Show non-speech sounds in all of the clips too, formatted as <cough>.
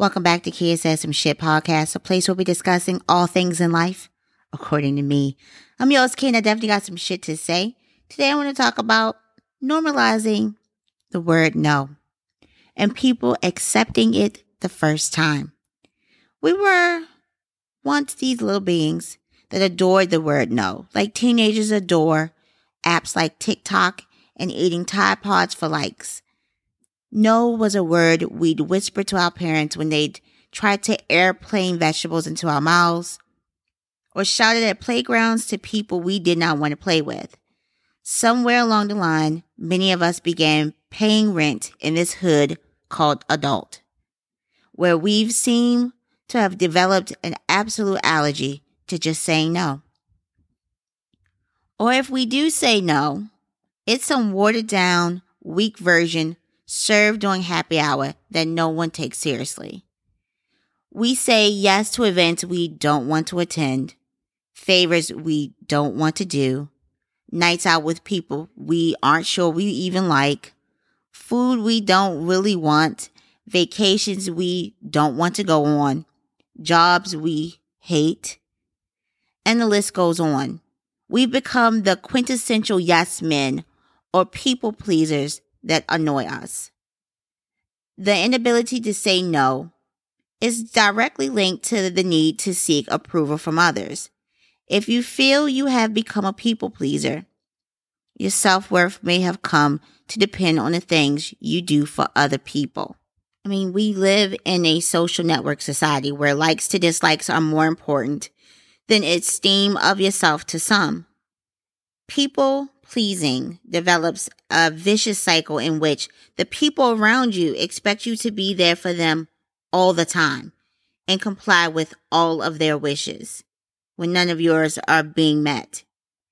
Welcome back to Kia Says Some Shit podcast, a place where we're discussing all things in life, according to me. I'm yours, Ken. I definitely got some shit to say. Today I want to talk about normalizing the word no and people accepting it the first time. We were once these little beings that adored the word no, like teenagers adore apps like TikTok and eating Tide Pods for likes. No was a word we'd whisper to our parents when they'd try to airplane vegetables into our mouths or shouted at playgrounds to people we did not want to play with. Somewhere along the line, many of us began paying rent in this hood called adult, where we've seemed to have developed an absolute allergy to just saying no. Or if we do say no, it's some watered down, weak version served during happy hour that no one takes seriously. We say yes to events we don't want to attend, favors we don't want to do, nights out with people we aren't sure we even like, food we don't really want, vacations we don't want to go on, jobs we hate, and the list goes on. We've become the quintessential yes men or people pleasers that annoy us. The inability to say no is directly linked to the need to seek approval from others. If you feel you have become a people pleaser, your self worth may have come to depend on the things you do for other people. I mean, we live in a social network society where likes to dislikes are more important than esteem of yourself to some. People pleasing develops a vicious cycle in which the people around you expect you to be there for them all the time and comply with all of their wishes when none of yours are being met.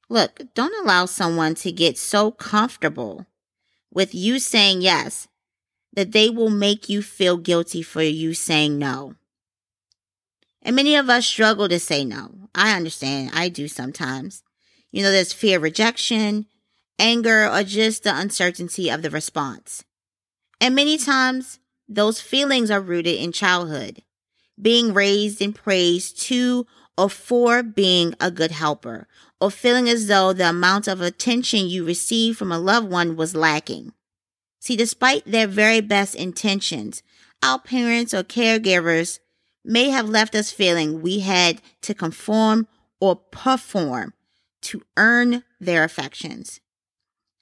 Look, don't allow someone to get so comfortable with you saying yes that they will make you feel guilty for you saying no. And many of us struggle to say no. I understand. I do sometimes. You know, there's fear of rejection, anger, or just the uncertainty of the response. And many times, those feelings are rooted in childhood, being raised and praised to or for being a good helper, or feeling as though the amount of attention you received from a loved one was lacking. See, despite their very best intentions, our parents or caregivers may have left us feeling we had to conform or perform to earn their affections.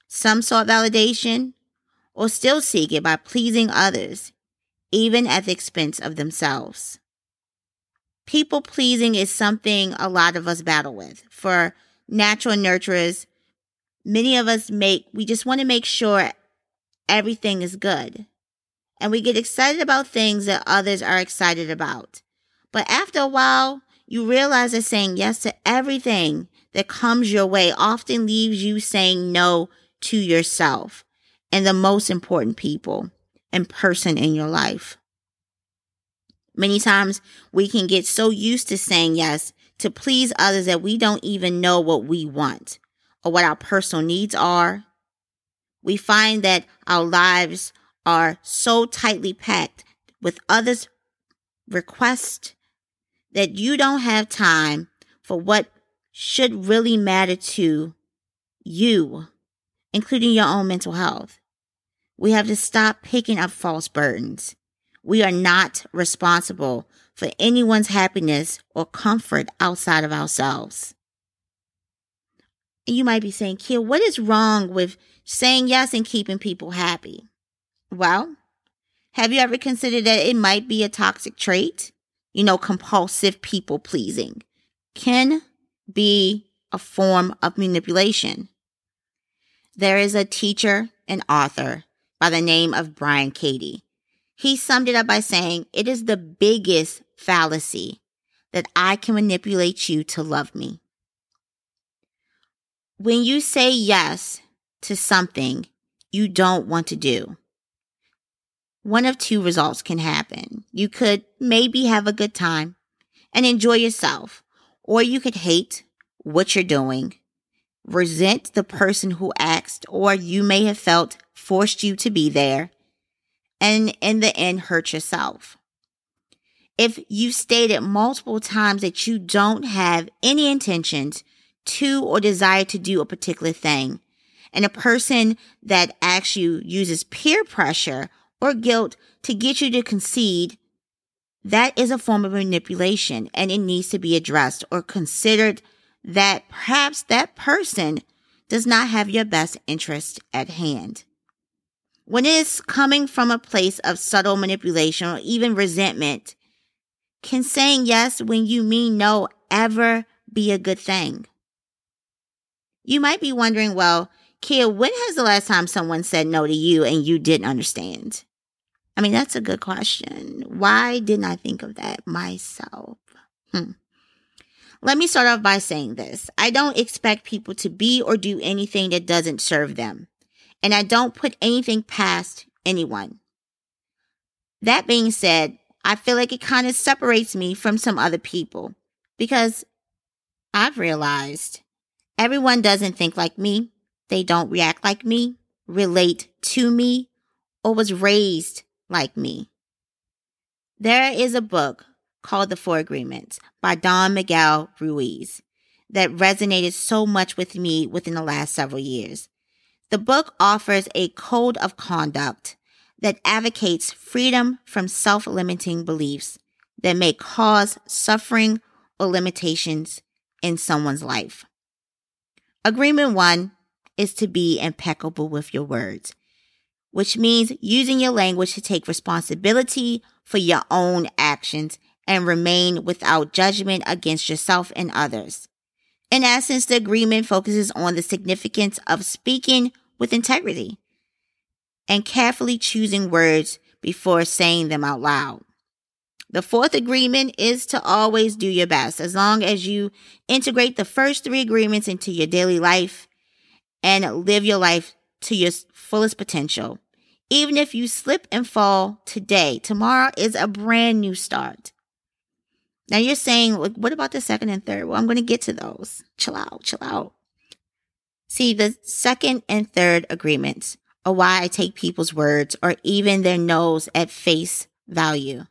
Some sought validation or still seek it by pleasing others, even at the expense of themselves. People pleasing is something a lot of us battle with. For natural nurturers, many of us make, we just want to make sure everything is good. And we get excited about things that others are excited about. But after a while, you realize that saying yes to everything that comes your way often leaves you saying no to yourself and the most important people and person in your life. Many times we can get so used to saying yes to please others that we don't even know what we want or what our personal needs are. We find that our lives are so tightly packed with others' requests that you don't have time for what should really matter to you, including your own mental health. We have to stop picking up false burdens. We are not responsible for anyone's happiness or comfort outside of ourselves. You might be saying, Kia, what is wrong with saying yes and keeping people happy? Well, have you ever considered that it might be a toxic trait? You know, compulsive people pleasing can be a form of manipulation. There is a teacher and author by the name of Byron Katie. He summed it up by saying, It is the biggest fallacy that I can manipulate you to love me. When you say yes to something you don't want to do, one of two results can happen. You could maybe have a good time and enjoy yourself, or you could hate what you're doing, resent the person who asked, or you may have felt forced you to be there, and in the end, hurt yourself. if you stated multiple times that you don't have any intentions to or desire to do a particular thing, and a person that asks you uses peer pressure or guilt to get you to concede, that is a form of manipulation and it needs to be addressed or considered that perhaps that person does not have your best interest at hand. When it is coming from a place of subtle manipulation or even resentment, can saying yes when you mean no ever be a good thing? You might be wondering, well, Kia, when has the last time someone said no to you and you didn't understand? I mean, that's a good question. Why didn't I think of that myself? Hmm. Let me start off by saying this. I don't expect people to be or do anything that doesn't serve them. And I don't put anything past anyone. That being said, I feel like it kind of separates me from some other people because I've realized everyone doesn't think like me. They don't react like me, relate to me, or was raised like me. There is a book called The Four Agreements by Don Miguel Ruiz that resonated so much with me within the last several years. The book offers a code of conduct that advocates freedom from self limiting beliefs that may cause suffering or limitations in someone's life. Agreement one is to be impeccable with your words, which means using your language to take responsibility for your own actions and remain without judgment against yourself and others. In essence, the agreement focuses on the significance of speaking with integrity and carefully choosing words before saying them out loud. The fourth agreement is to always do your best. As long as you integrate the first three agreements into your daily life and live your life to your fullest potential. Even if you slip and fall today, tomorrow is a brand new start. Now you're saying, like, what about the second and third? Well, I'm going to get to those. Chill out, chill out. See, the second and third agreements are why I take people's words or even their no's at face value.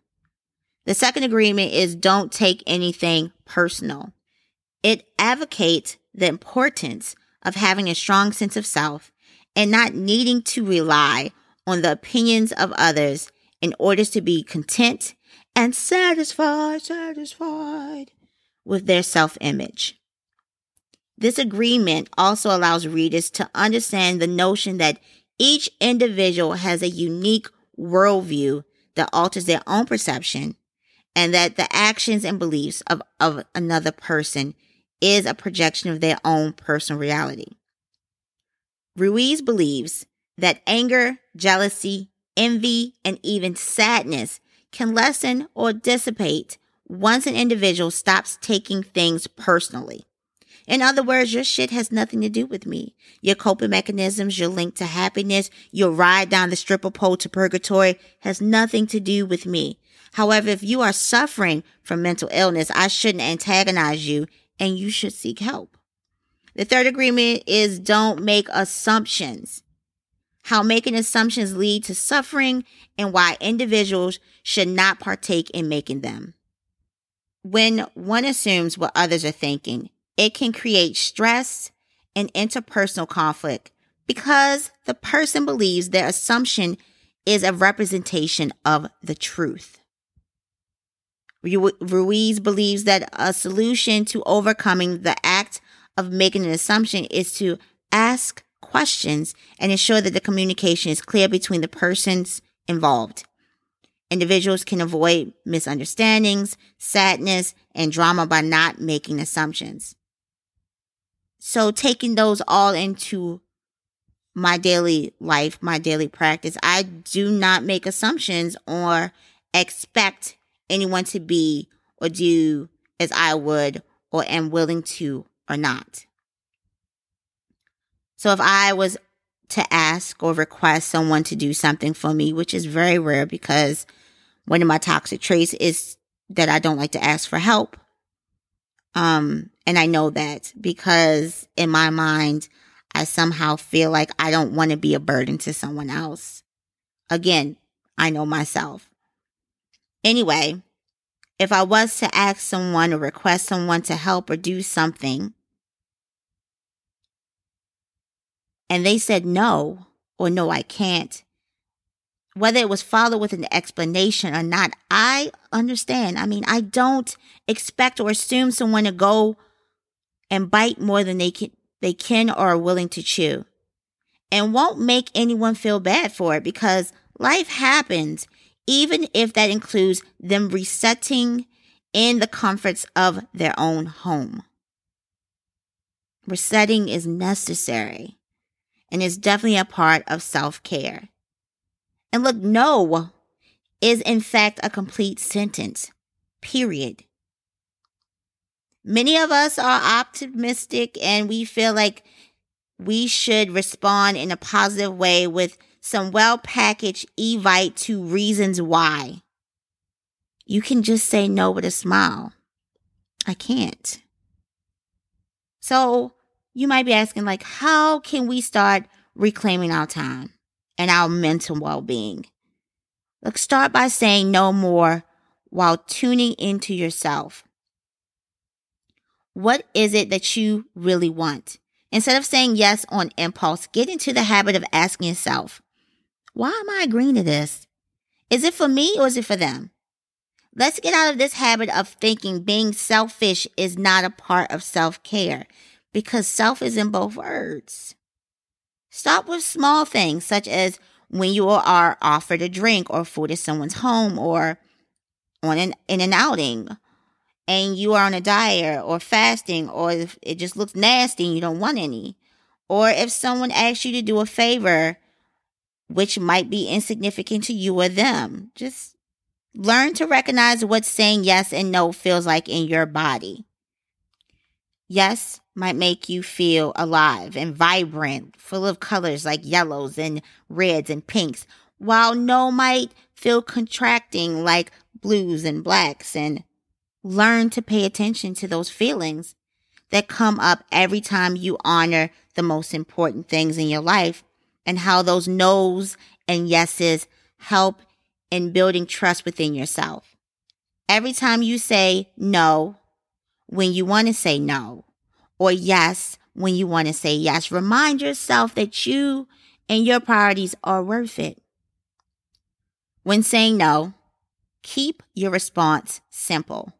The second agreement is don't take anything personal. It advocates the importance of having a strong sense of self and not needing to rely on the opinions of others in order to be content and satisfied, satisfied with their self image. This agreement also allows readers to understand the notion that each individual has a unique worldview that alters their own perception and that the actions and beliefs of, of another person is a projection of their own personal reality. Ruiz believes that anger, jealousy, envy, and even sadness can lessen or dissipate once an individual stops taking things personally. In other words, your shit has nothing to do with me. Your coping mechanisms, your link to happiness, your ride down the stripper pole to purgatory has nothing to do with me. However, if you are suffering from mental illness, I shouldn't antagonize you and you should seek help. The third agreement is don't make assumptions. How making assumptions lead to suffering and why individuals should not partake in making them. When one assumes what others are thinking, it can create stress and interpersonal conflict because the person believes their assumption is a representation of the truth. Ruiz believes that a solution to overcoming the of making an assumption is to ask questions and ensure that the communication is clear between the persons involved. Individuals can avoid misunderstandings, sadness, and drama by not making assumptions. So, taking those all into my daily life, my daily practice, I do not make assumptions or expect anyone to be or do as I would or am willing to or not. So if I was to ask or request someone to do something for me, which is very rare because one of my toxic traits is that I don't like to ask for help. Um, and I know that because in my mind, I somehow feel like I don't want to be a burden to someone else. Again, I know myself. Anyway, if I was to ask someone or request someone to help or do something, and they said no, or no, I can't, whether it was followed with an explanation or not, I understand. I mean, I don't expect or assume someone to go and bite more than they can, they can or are willing to chew. And won't make anyone feel bad for it because life happens, even if that includes them resetting in the comforts of their own home. Resetting is necessary and is definitely a part of self care. And look, no is in fact a complete sentence, period. Many of us are optimistic and we feel like we should respond in a positive way with some well packaged evite to reasons why. You can just say no with a smile. I can't. So you might be asking, like, how can we start reclaiming our time? and our mental well being. Let's start by saying no more while tuning into yourself. What is it that you really want? Instead of saying yes on impulse, get into the habit of asking yourself, why am I agreeing to this? Is it for me or is it for them? Let's get out of this habit of thinking being selfish is not a part of self care because self is in both words. Stop with small things such as when you are offered a drink or food at someone's home or on an in an outing and you are on a diet or fasting or if it just looks nasty and you don't want any. Or if someone asks you to do a favor which might be insignificant to you or them. Just learn to recognize what saying yes and no feels like in your body. Yes might make you feel alive and vibrant, full of colors like yellows and reds and pinks, while no might feel contracting like blues and blacks. And learn to pay attention to those feelings that come up every time you honor the most important things in your life and how those no's and yeses help in building trust within yourself. Every time you say no when you want to say no or yes when you want to say yes. Remind yourself that you and your priorities are worth it. When saying no, keep your response simple.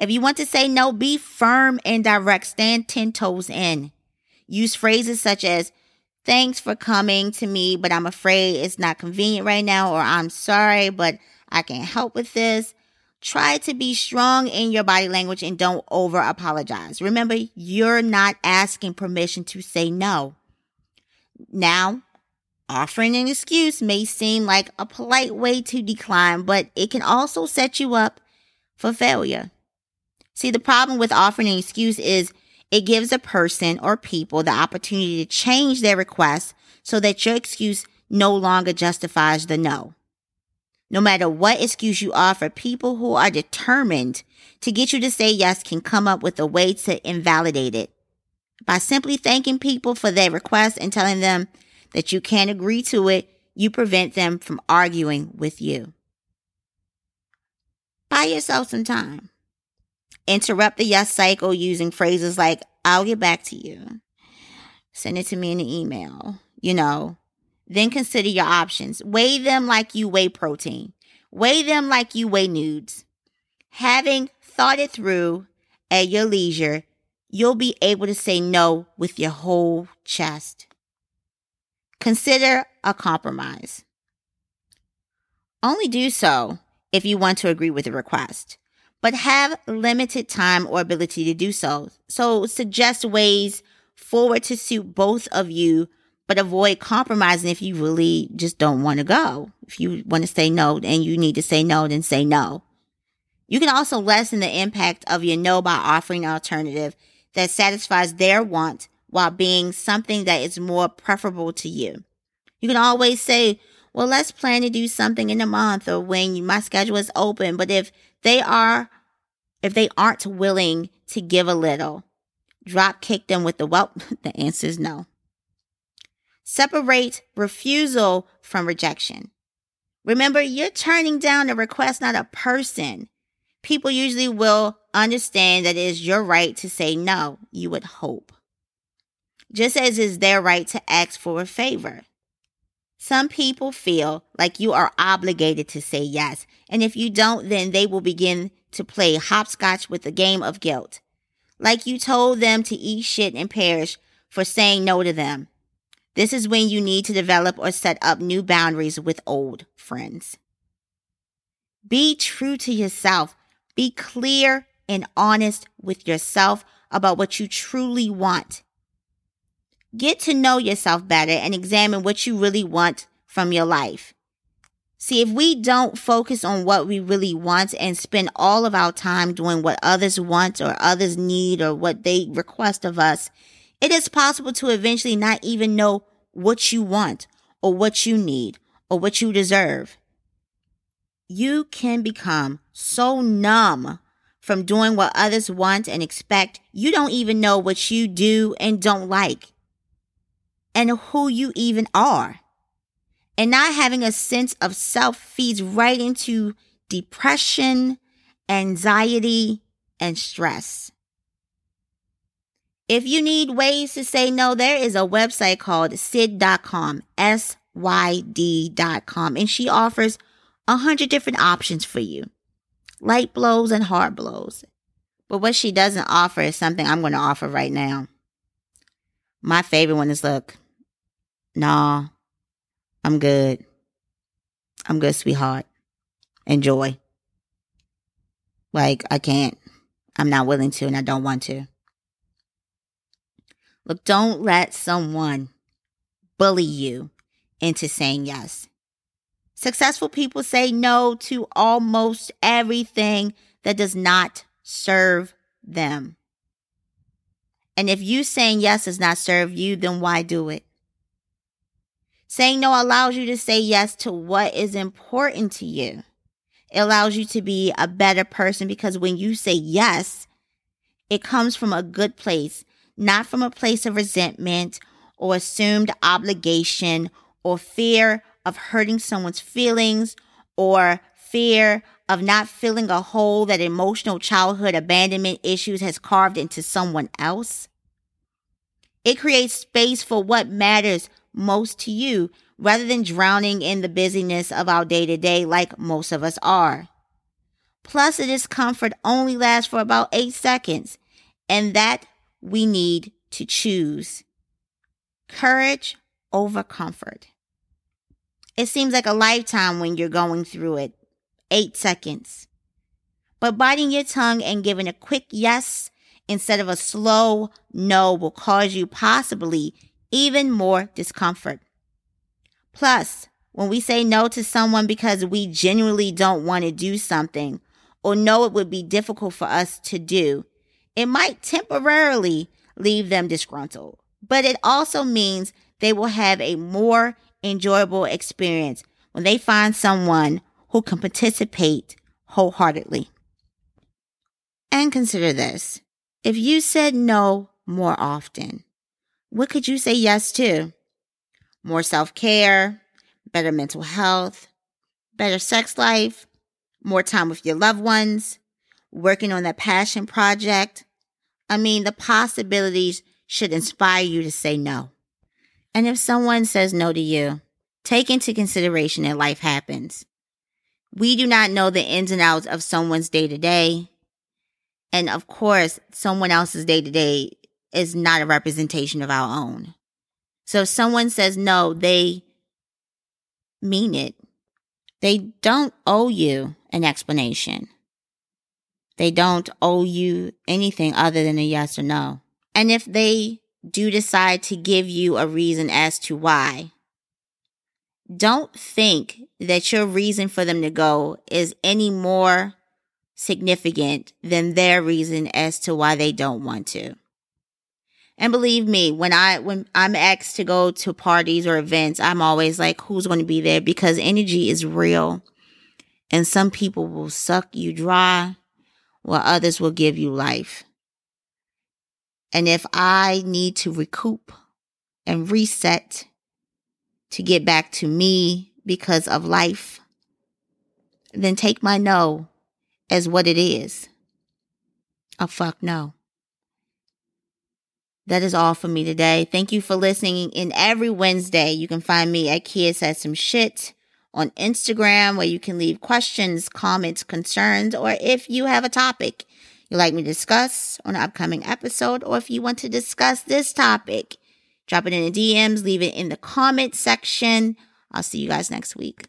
If you want to say no, be firm and direct. Stand 10 toes in. Use phrases such as, Thanks for coming to me, but I'm afraid it's not convenient right now, or I'm sorry, but I can't help with this. Try to be strong in your body language and don't over apologize. Remember, you're not asking permission to say no. Now, offering an excuse may seem like a polite way to decline, but it can also set you up for failure. See, the problem with offering an excuse is it gives a person or people the opportunity to change their request so that your excuse no longer justifies the no. No matter what excuse you offer, people who are determined to get you to say yes can come up with a way to invalidate it. By simply thanking people for their request and telling them that you can't agree to it, you prevent them from arguing with you. Buy yourself some time. Interrupt the yes cycle using phrases like, I'll get back to you. Send it to me in an email. You know, then consider your options. Weigh them like you weigh protein. Weigh them like you weigh nudes. Having thought it through at your leisure, you'll be able to say no with your whole chest. Consider a compromise. Only do so if you want to agree with the request, but have limited time or ability to do so. So suggest ways forward to suit both of you but avoid compromising if you really just don't want to go. If you want to say no and you need to say no, then say no. You can also lessen the impact of your no by offering an alternative that satisfies their want while being something that is more preferable to you. You can always say, well, let's plan to do something in a month or when my schedule is open. But if they are, if they aren't willing to give a little, drop kick them with the, well, <laughs> the answer is no. Separate refusal from rejection. Remember, you're turning down a request, not a person. people usually will understand that it is your right to say no, you would hope. Just as it's their right to ask for a favor. Some people feel like you are obligated to say yes, and if you don't, then they will begin to play hopscotch with the game of guilt. Like you told them to eat shit and perish for saying no to them. This is when you need to develop or set up new boundaries with old friends. Be true to yourself. Be clear and honest with yourself about what you truly want. Get to know yourself better and examine what you really want from your life. See, if we don't focus on what we really want and spend all of our time doing what others want or others need or what they request of us, it is possible to eventually not even know what you want or what you need or what you deserve. You can become so numb from doing what others want and expect, you don't even know what you do and don't like and who you even are. And not having a sense of self feeds right into depression, anxiety, and stress. If you need ways to say no, there is a website called syd.com, S Y D.com, and she offers a hundred different options for you light blows and hard blows. But what she doesn't offer is something I'm going to offer right now. My favorite one is look, Nah, I'm good. I'm good, sweetheart. Enjoy. Like, I can't. I'm not willing to, and I don't want to. Look, don't let someone bully you into saying yes. Successful people say no to almost everything that does not serve them. And if you saying yes does not serve you, then why do it? Saying no allows you to say yes to what is important to you. It allows you to be a better person because when you say yes, it comes from a good place, not from a place of resentment or assumed obligation or fear of hurting someone's feelings or fear of not filling a hole that emotional childhood abandonment issues has carved into someone else. It creates space for what matters most to you rather than drowning in the busyness of our day to day like most of us are. Plus, the discomfort only lasts for about eight seconds, and that we need to choose. Courage over comfort. It seems like a lifetime when you're going through it. Eight seconds. But biting your tongue and giving a quick yes instead of a slow no will cause you possibly even more discomfort. Plus, when we say no to someone because we genuinely don't want to do something or know it would be difficult for us to do, it might temporarily leave them disgruntled. But it also means they will have a more enjoyable experience when they find someone who can participate wholeheartedly. And consider this if you said no more often, what could you say yes to? More self care, better mental health, better sex life, more time with your loved ones, working on that passion project. I mean, the possibilities should inspire you to say no. And if someone says no to you, take into consideration that life happens. We do not know the ins and outs of someone's day to day. And of course, someone else's day to day is not a representation of our own. So if someone says no, they mean it. They don't owe you an explanation. They don't owe you anything other than a yes or no. And if they do decide to give you a reason as to why, don't think that your reason for them to go is any more significant than their reason as to why they don't want to. And believe me, when I when I'm asked to go to parties or events, I'm always like, who's going to be there? Because energy is real. And some people will suck you dry while others will give you life. And if I need to recoup and reset to get back to me because of life, then take my no as what it is. Oh, fuck no. That is all for me today. Thank you for listening. And every Wednesday, you can find me at Kia Says Some Shit on Instagram, where you can leave questions, comments, concerns, or if you have a topic you'd like me to discuss on an upcoming episode, or if you want to discuss this topic, drop it in the DMs, leave it in the comment section. I'll see you guys next week.